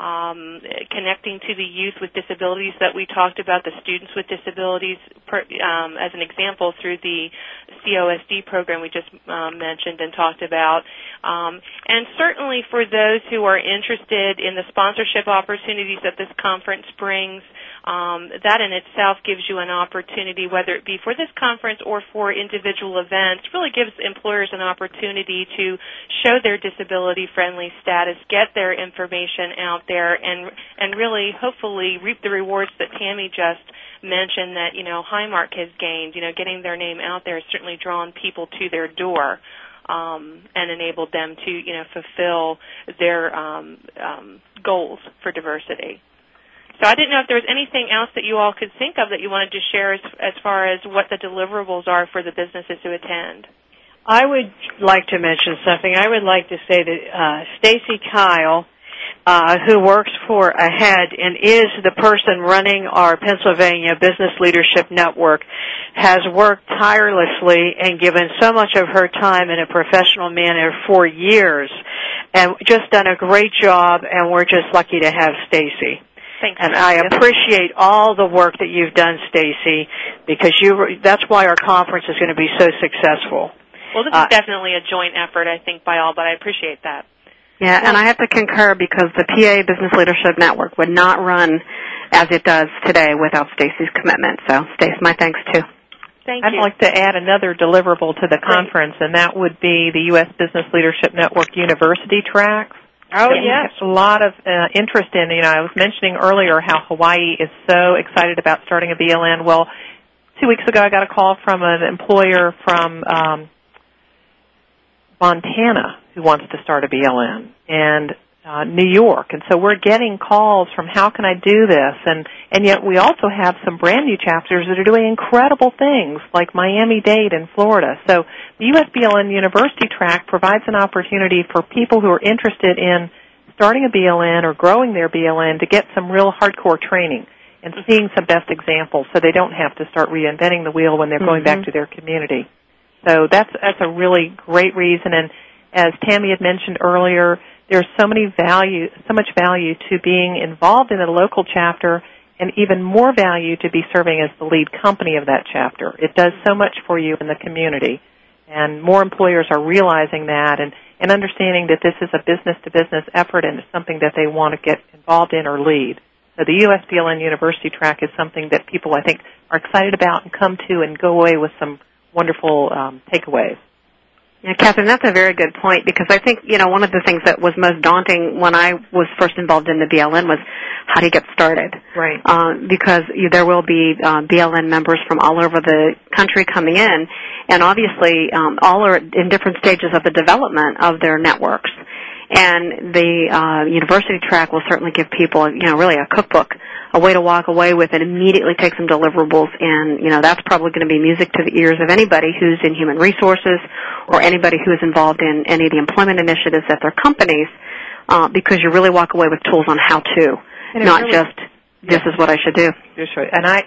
Um, connecting to the youth with disabilities that we talked about, the students with disabilities, per, um, as an example, through the COSD program we just um, mentioned and talked about. Um, and certainly for those who are interested in the sponsorship opportunities that this conference brings, um, that in itself gives you an opportunity, whether it be for this conference or for individual events, really gives employers an opportunity to show their disability friendly status, get their information out there, and and really hopefully reap the rewards that Tammie just mentioned that you know Highmark has gained. You know, getting their name out there has certainly drawn people to their door. Um, and enabled them to, you know, fulfill their um, um, goals for diversity. So I didn't know if there was anything else that you all could think of that you wanted to share as, as far as what the deliverables are for the businesses who attend. I would like to mention something. I would like to say that uh, Stacy Kyle, uh, who works for AHEAD and is the person running our Pennsylvania Business Leadership Network, has worked tirelessly and given so much of her time in a professional manner for years, and just done a great job. And we're just lucky to have Stacy. Thanks. And I appreciate all the work that you've done, Stacy, because you that's why our conference is going to be so successful. Well, this is uh, definitely a joint effort, I think, by all, but I appreciate that. Yeah, and I have to concur because the PA Business Leadership Network would not run as it does today without Stacy's commitment. So, Stacy, my thanks too. Thank you. I'd you. like to add another deliverable to the conference, and that would be the U.S. Business Leadership Network University tracks. Oh yes, a lot of uh, interest in. You know, I was mentioning earlier how Hawaii is so excited about starting a BLN. Well, two weeks ago, I got a call from an employer from um, Montana who wants to start a BLN, and uh, New York, and so we're getting calls from how can I do this, and and yet we also have some brand new chapters that are doing incredible things, like Miami Dade in Florida. So the USBLN University track provides an opportunity for people who are interested in starting a BLN or growing their BLN to get some real hardcore training and seeing some best examples, so they don't have to start reinventing the wheel when they're going Mm-hmm. back to their community. So that's that's a really great reason. And as Tammie had mentioned earlier, there's so many value, so much value to being involved in a local chapter, and even more value to be serving as the lead company of that chapter. It does so much for you in the community, and more employers are realizing that and and understanding that this is a business to business effort and it's something that they want to get involved in or lead. So the USBLN University track is something that people I think are excited about and come to and go away with some wonderful um, takeaways. Yeah, Katherine, that's a very good point because I think, you know, one of the things that was most daunting when I was first involved in the BLN was how do you get started? Right. Uh, because you, there will be uh, BLN members from all over the country coming in, and obviously um, all are in different stages of the development of their networks. And the uh, university track will certainly give people, you know, really a cookbook, a way to walk away with and immediately take some deliverables. And you know, that's probably going to be music to the ears of anybody who's in human resources or anybody who is involved in any of the employment initiatives at their companies, uh, because you really walk away with tools on how to, not really- just this is what I should do. Just right. And I,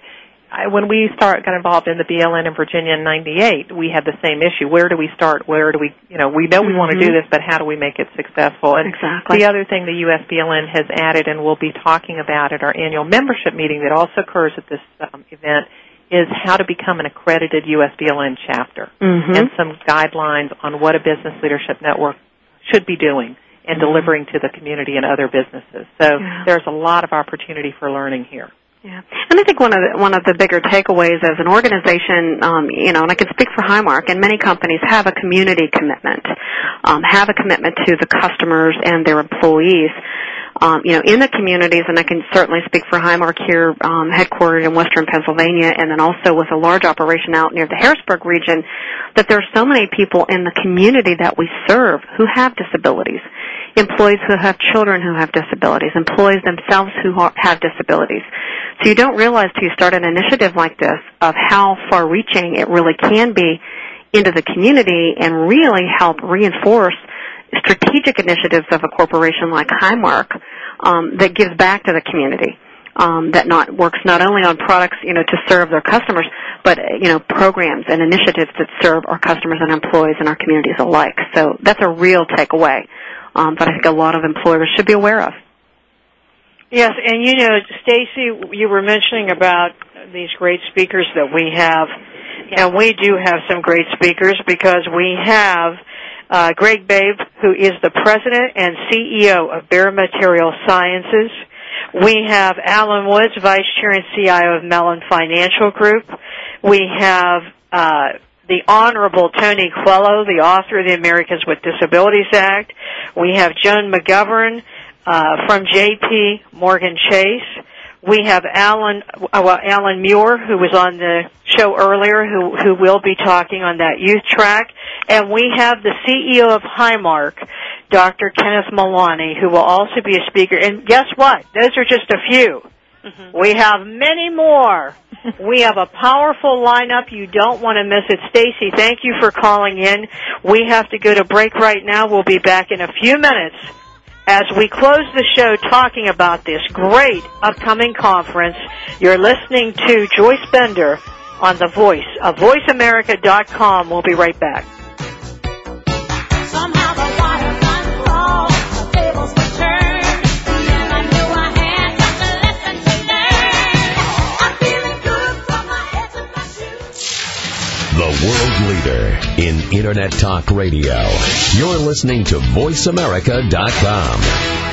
I, when we start got involved in the BLN in Virginia in '98, we had the same issue. Where do we start? Where do we, you know, we know we want to do this, but how do we make it successful? And Exactly. the other thing the USBLN has added, and we'll be talking about at our annual membership meeting that also occurs at this um, event, is how to become an accredited USBLN chapter Mhm. and some guidelines on what a business leadership network should be doing and delivering to the community and other businesses. So Yeah. there's a lot of opportunity for learning here. Yeah, and I think one of the, one of the bigger takeaways as an organization, um, you know, and I can speak for Highmark, and many companies have a community commitment, um, have a commitment to the customers and their employees. Um, you know, in the communities, and I can certainly speak for Highmark here, um, headquartered in Western Pennsylvania, and then also with a large operation out near the Harrisburg region, that there are so many people in the community that we serve who have disabilities employees who have children who have disabilities, employees themselves who ha- have disabilities. So you don't realize till you start an initiative like this of how far reaching it really can be into the community and really help reinforce strategic initiatives of a corporation like Highmark um, that gives back to the community. Um, that not works not only on products, you know, to serve their customers, but you know, programs and initiatives that serve our customers and employees and our communities alike. So that's a real takeaway um, that I think a lot of employers should be aware of. Yes, and you know, Stacy, you were mentioning about these great speakers that we have, and we do have some great speakers because we have uh, Greg Babe, who is the president and CEO of Bayer Material Sciences. We have Alan Woods, vice chair and CIO of Mellon Financial Group. We have uh, the Honorable Tony Coelho, the author of the Americans with Disabilities Act. We have Joan McGovern uh, from JP Morgan Chase. We have Alan, well, Alan Muir, who was on the show earlier, who who will be talking on that youth track, and we have the CEO of Highmark, Dr. Kenneth Melani, who will also be a speaker. And guess what? Those are just a few. Mm-hmm. We have many more. we have a powerful lineup. You don't want to miss it. Stacy, thank you for calling in. We have to go to break right now. We'll be back in a few minutes as we close the show talking about this great upcoming conference. You're listening to Joyce Bender on The Voice of VoiceAmerica.com. We'll be right back. In Internet Talk Radio. You're listening to VoiceAmerica.com.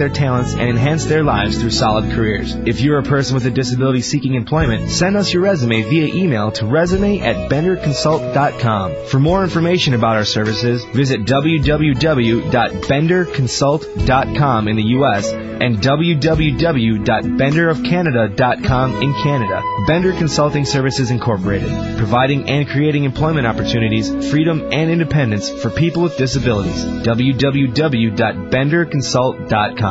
their talents and enhance their lives through solid careers. If you're a person with a disability seeking employment, send us your resume via email to resume at benderconsult.com. For more information about our services, visit www.benderconsult.com in the U.S. and www.benderofcanada.com in Canada. Bender Consulting Services Incorporated, providing and creating employment opportunities, freedom, and independence for people with disabilities. www.benderconsult.com.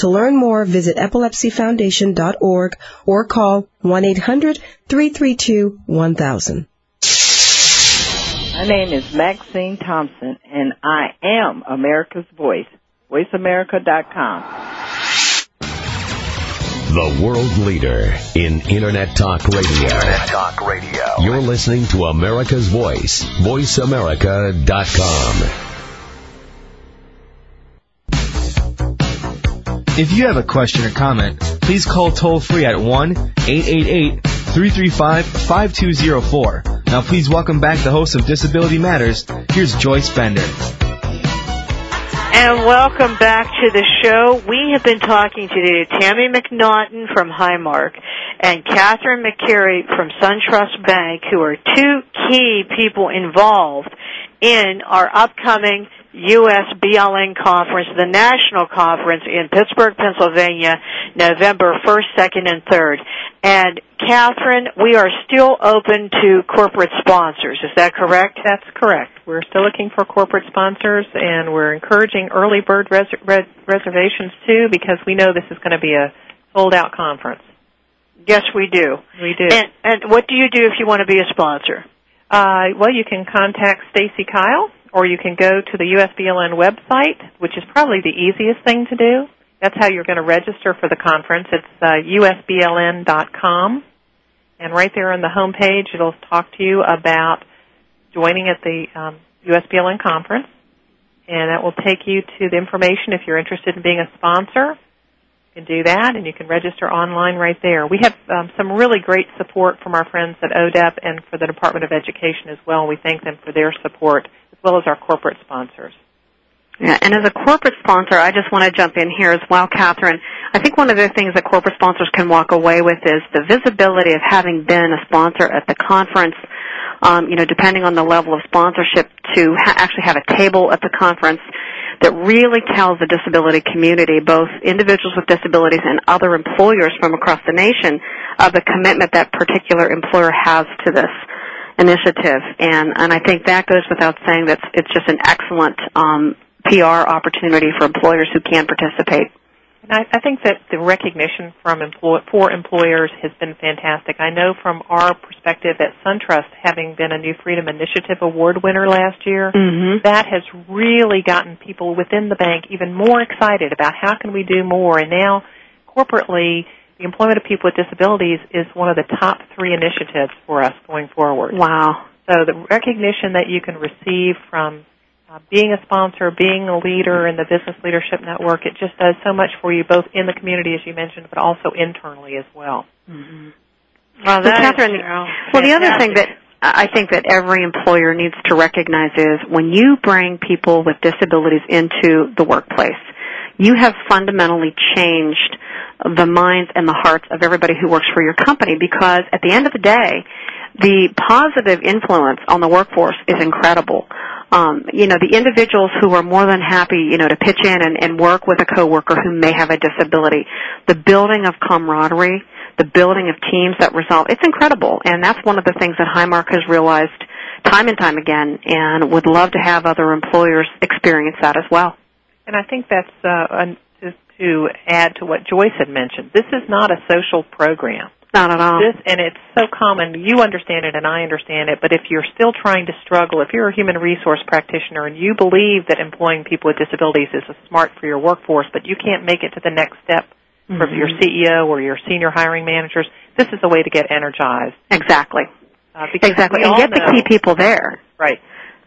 To learn more, visit epilepsyfoundation.org or call 1-800-332-1000. My name is Maxine Thompson, and I am America's Voice. VoiceAmerica.com. The world leader in Internet Talk Radio. Internet Talk Radio. You're listening to America's Voice. VoiceAmerica.com. If you have a question or comment, please call toll free at 1 888 335 5204. Now, please welcome back the host of Disability Matters. Here's Joyce Bender. And welcome back to the show. We have been talking today to Tammie McNaughton from Highmark and Katherine McCary from SunTrust Bank, who are two key people involved in our upcoming USBLN conference, the national conference in Pittsburgh, Pennsylvania, November 1st, 2nd, and 3rd. And Katherine, we are still open to corporate sponsors. Is that correct? That's correct. We're still looking for corporate sponsors, and we're encouraging early bird res- res- reservations too, because we know this is going to be a sold-out conference. Yes, we do. We do. And, and what do you do if you want to be a sponsor? Uh, well, you can contact Stacy Kyle, or you can go to the USBLN website, which is probably the easiest thing to do. That's how you're going to register for the conference. It's uh, usbln.com, and right there on the home page, it'll talk to you about joining at the um, USBLN conference, and that will take you to the information if you're interested in being a sponsor. You can do that, and you can register online right there. We have um, some really great support from our friends at ODEP and for the Department of Education as well. We thank them for their support, well as our corporate sponsors. Yeah, and as a corporate sponsor, I just want to jump in here as well, Katherine. I think one of the things that corporate sponsors can walk away with is the visibility of having been a sponsor at the conference. Um, you know, depending on the level of sponsorship, to ha- actually have a table at the conference that really tells the disability community, both individuals with disabilities and other employers from across the nation, of the commitment that particular employer has to this initiative. And and I think that goes without saying that it's just an excellent um, PR opportunity for employers who can participate. And I, I think that the recognition from employ, for employers has been fantastic. I know from our perspective at SunTrust, having been a New Freedom Initiative Award winner last year, Mm-hmm. that has really gotten people within the bank even more excited about how can we do more. And now, corporately, the employment of people with disabilities is one of the top three initiatives for us going forward. Wow. So the recognition that you can receive from uh, being a sponsor, being a leader in the Business Leadership Network, it just does so much for you, both in the community, as you mentioned, but also internally as well. Mm-hmm. Well, So, Katherine, you know, well, the other thing that I think that every employer needs to recognize is when you bring people with disabilities into the workplace, you have fundamentally changed the minds and the hearts of everybody who works for your company because at the end of the day, the positive influence on the workforce is incredible. Um, you know, the individuals who are more than happy, you know, to pitch in and, and work with a coworker who may have a disability, the building of camaraderie, the building of teams that resolve. It's incredible, and that's one of the things that Highmark has realized time and time again, and would love to have other employers experience that as well. And I think that's uh, to, to add to what Joyce had mentioned. This is not a social program. Not at all. This, and it's so common. You understand it, and I understand it. But if you're still trying to struggle, if you're a human resource practitioner and you believe that employing people with disabilities is smart for your workforce, but you can't make it to the next step mm-hmm. for your CEO or your senior hiring managers, this is a way to get energized. Exactly. Uh, exactly, and get the key people there. Right.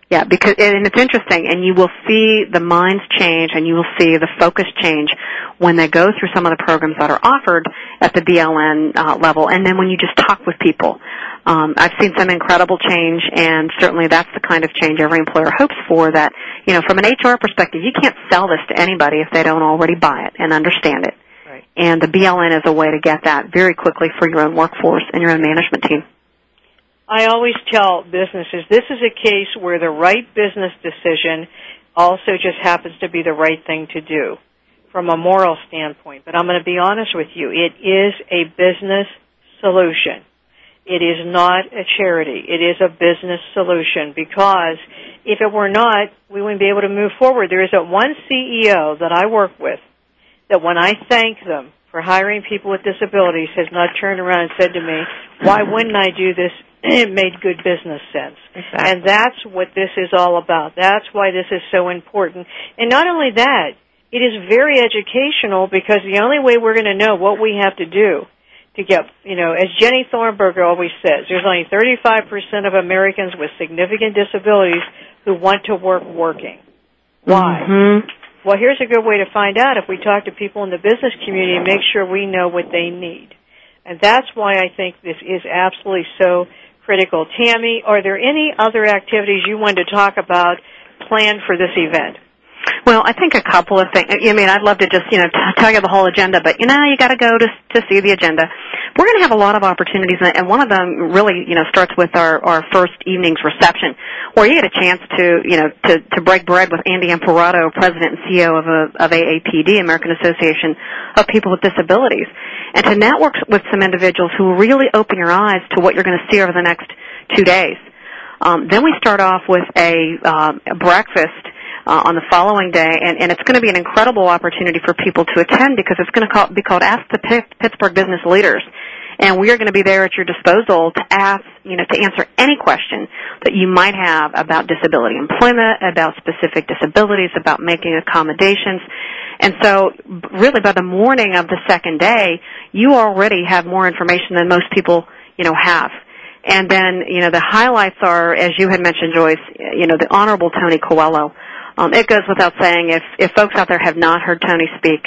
Yeah, because and it's interesting, and you will see the minds change, and you will see the focus change when they go through some of the programs that are offered at the BLN uh, level, and then when you just talk with people. Um, I've seen some incredible change, and certainly that's the kind of change every employer hopes for. That you know, from an HR perspective, you can't sell this to anybody if they don't already buy it and understand it. Right. And the BLN is a way to get that very quickly for your own workforce and your own management team. I always tell businesses this is a case where the right business decision also just happens to be the right thing to do from a moral standpoint. But I'm going to be honest with you. It is a business solution. It is not a charity. It is a business solution because if it were not, we wouldn't be able to move forward. There is a one CEO that I work with that when I thank them for hiring people with disabilities has not turned around and said to me, why wouldn't I do this it made good business sense. Exactly. And that's what this is all about. That's why this is so important. And not only that, it is very educational because the only way we're going to know what we have to do to get, you know, as Jenny Thornberger always says, there's only 35% of Americans with significant disabilities who want to work working. Why? Mm-hmm. Well, here's a good way to find out if we talk to people in the business community and make sure we know what they need. And that's why I think this is absolutely so critical. Tammie, are there any other activities you wanted to talk about planned for this event? Well, I think a couple of things. I mean, I'd love to just, you know, t- tell you the whole agenda, but you know, you got to go to to see the agenda. We're going to have a lot of opportunities, and one of them really, you know, starts with our our first evening's reception, where you get a chance to, you know, to to break bread with Andy Imparato, President and CEO of a, of AAPD, American Association of People with Disabilities, and to network with some individuals who really open your eyes to what you're going to see over the next two days. Um, then we start off with a, uh, a breakfast uh, on the following day, and, and it's going to be an incredible opportunity for people to attend because it's going to call, be called Ask the P- Pittsburgh Business Leaders. And we are going to be there at your disposal to ask, you know, to answer any question that you might have about disability employment, about specific disabilities, about making accommodations. And so, really, by the morning of the second day, you already have more information than most people, you know, have. And then, you know, the highlights are, as you had mentioned, Joyce, you know, the Honorable Tony Coelho. Um, it goes without saying, if, if folks out there have not heard Tony speak,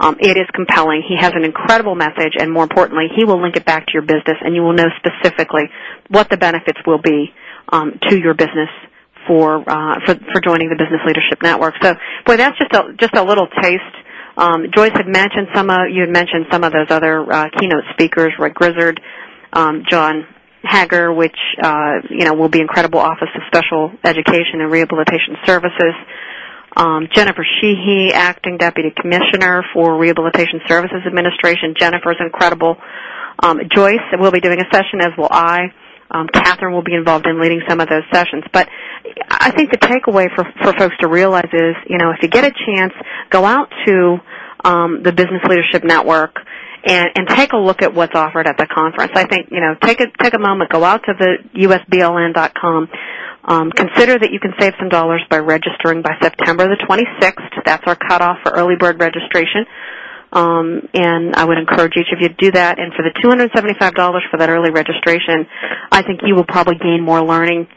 um, it is compelling. He has an incredible message, and more importantly, he will link it back to your business, and you will know specifically what the benefits will be um, to your business for uh, for for joining the Business Leadership Network. So, boy, that's just a just a little taste. Um, Joyce had mentioned some of you had mentioned some of those other uh, keynote speakers, Rick Grizzard, um, John Hager, which uh, you know will be incredible Office of Special Education and Rehabilitation Services. Um, Jennifer Sheehy, Acting Deputy Commissioner for Rehabilitation Services Administration. Jennifer's incredible. Um, Joyce will be doing a session, as will I. Um, Katherine will be involved in leading some of those sessions. But I think the takeaway for, for folks to realize is, you know, if you get a chance, go out to um, the Business Leadership Network and, and take a look at what's offered at the conference. I think, you know, take a, take a moment, go out to the usbln.com. Um, consider that you can save some dollars by registering by September the 26th. That's our cutoff for early bird registration. Um, and I would encourage each of you to do that. And for the $275 for that early registration, I think you will probably gain more learning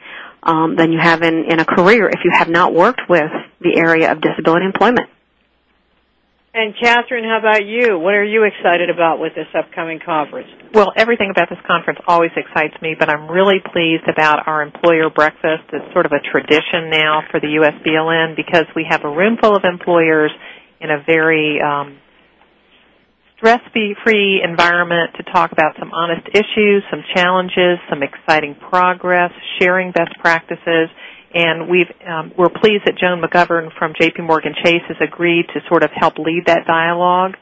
um, than you have in, in a career if you have not worked with the area of disability employment. And Katherine, how about you? What are you excited about with this upcoming conference? Well, everything about this conference always excites me, but I'm really pleased about our employer breakfast. It's sort of a tradition now for the USBLN because we have a room full of employers in a very um, stress-free environment to talk about some honest issues, some challenges, some exciting progress, sharing best practices, and we've um, we're pleased that Joan McGovern from J.P. Morgan Chase has agreed to sort of help lead that dialogue.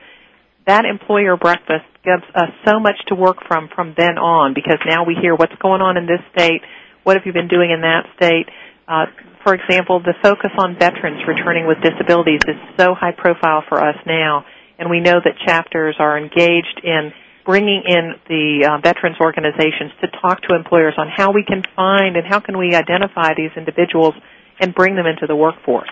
that employer breakfast gives us so much to work from from then on because now we hear what's going on in this state, what have you been doing in that state. Uh, for example, the focus on veterans returning with disabilities is so high profile for us now, and we know that chapters are engaged in bringing in the uh, veterans organizations to talk to employers on how we can find and how can we identify these individuals and bring them into the workforce.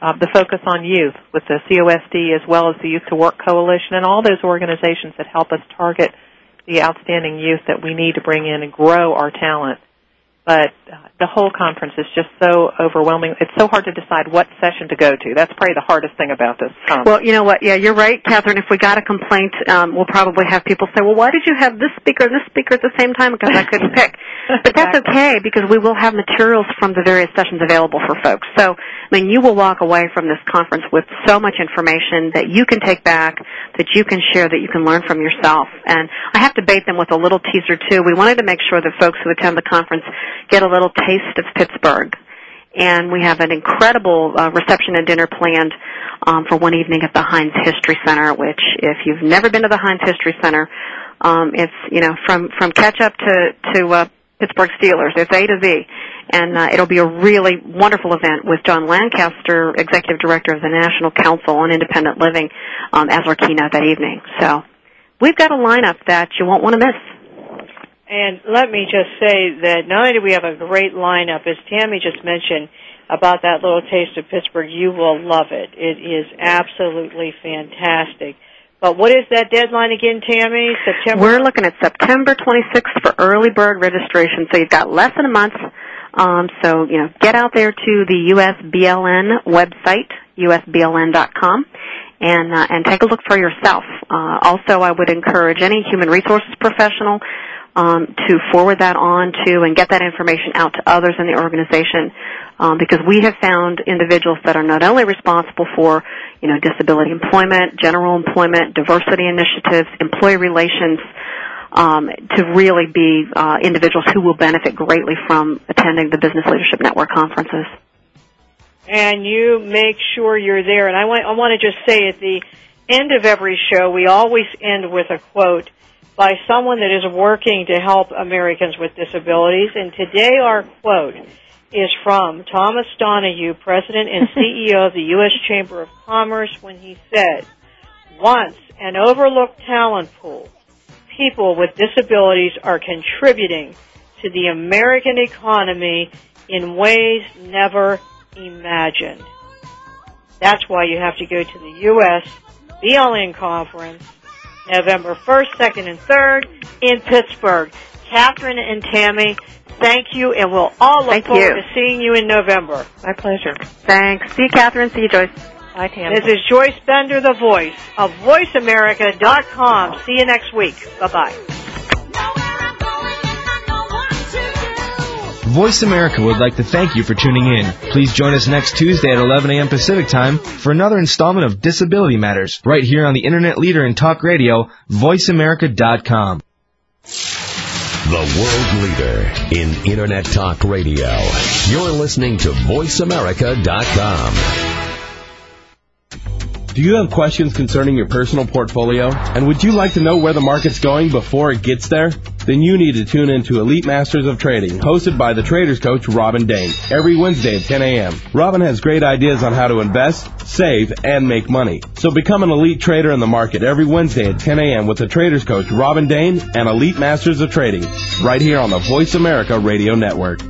Uh, the focus on youth with the COSD as well as the Youth to Work Coalition and all those organizations that help us target the outstanding youth that we need to bring in and grow our talent but uh, the whole conference is just so overwhelming. It's so hard to decide what session to go to. That's probably the hardest thing about this conference. Well, you know what? Yeah, you're right, Katherine. If we got a complaint, um, we'll probably have people say, "Well, why did you have this speaker and this speaker at the same time?" Because I couldn't pick. But that's okay because we will have materials from the various sessions available for folks. So, I mean, you will walk away from this conference with so much information that you can take back, that you can share, that you can learn from yourself. And I have to bait them with a little teaser too. We wanted to make sure that folks who attend the conference get a little taste of Pittsburgh. And we have an incredible uh, reception and dinner planned um, for one evening at the Heinz History Center. Which, if you've never been to the Heinz History Center, um, it's you know from from ketchup to to uh, Pittsburgh Steelers. It's A to Z, and uh, it'll be a really wonderful event with John Lancaster, Executive Director of the National Council on Independent Living, um, as our keynote that evening. So we've got a lineup that you won't want to miss. And let me just say that not only do we have a great lineup, as Tammie just mentioned about that little taste of Pittsburgh, you will love it. It is absolutely fantastic. But what is that deadline again, Tammie? September? We're looking at September 26th for early bird registration, so you've got less than a month. Um, so, you know, get out there to the USBLN website, usbln.com, and uh, and take a look for yourself. Uh, also, I would encourage any human resources professional to forward that on to and get that information out to others in the organization um, because we have found individuals that are not only responsible for you know disability employment, general employment, diversity initiatives, employee relations. Um, to really be uh, individuals who will benefit greatly from attending the Business Leadership Network conferences. And you make sure you're there. And I want I want to just say at the end of every show, we always end with a quote by someone that is working to help Americans with disabilities. And today our quote is from Thomas Donohue, President and CEO of the U.S. Chamber of Commerce, when he said, once an overlooked talent pool, people with disabilities are contributing to the American economy in ways never imagined. That's why you have to go to the U.S. BLN conference November 1st, 2nd, and 3rd in Pittsburgh. Katherine and Tammie, thank you, and we'll all look Thank forward you. to seeing you in November. My pleasure. Thanks. See you, Katherine. See you, Joyce. Bye, Tammie. This is Joyce Bender, the voice of VoiceAmerica.com. See you next week. Bye-bye. Voice America would like to thank you for tuning in. Please join us next Tuesday at 11 a.m. Pacific Time for another installment of Disability Matters, right here on the internet leader in talk radio, voiceamerica.com. The world leader in Internet Talk Radio. You're listening to VoiceAmerica.com. Do you have questions concerning your personal portfolio? And would you like to know where the market's going before it gets there? Then you need to tune in to Elite Masters of Trading, hosted by the traders coach Robin Dayne, every Wednesday at 10 a.m. Robin has great ideas on how to invest, save, and make money. So become an elite trader in the market every Wednesday at 10 a.m. with the traders coach Robin Dayne and Elite Masters of Trading, right here on the Voice America Radio Network.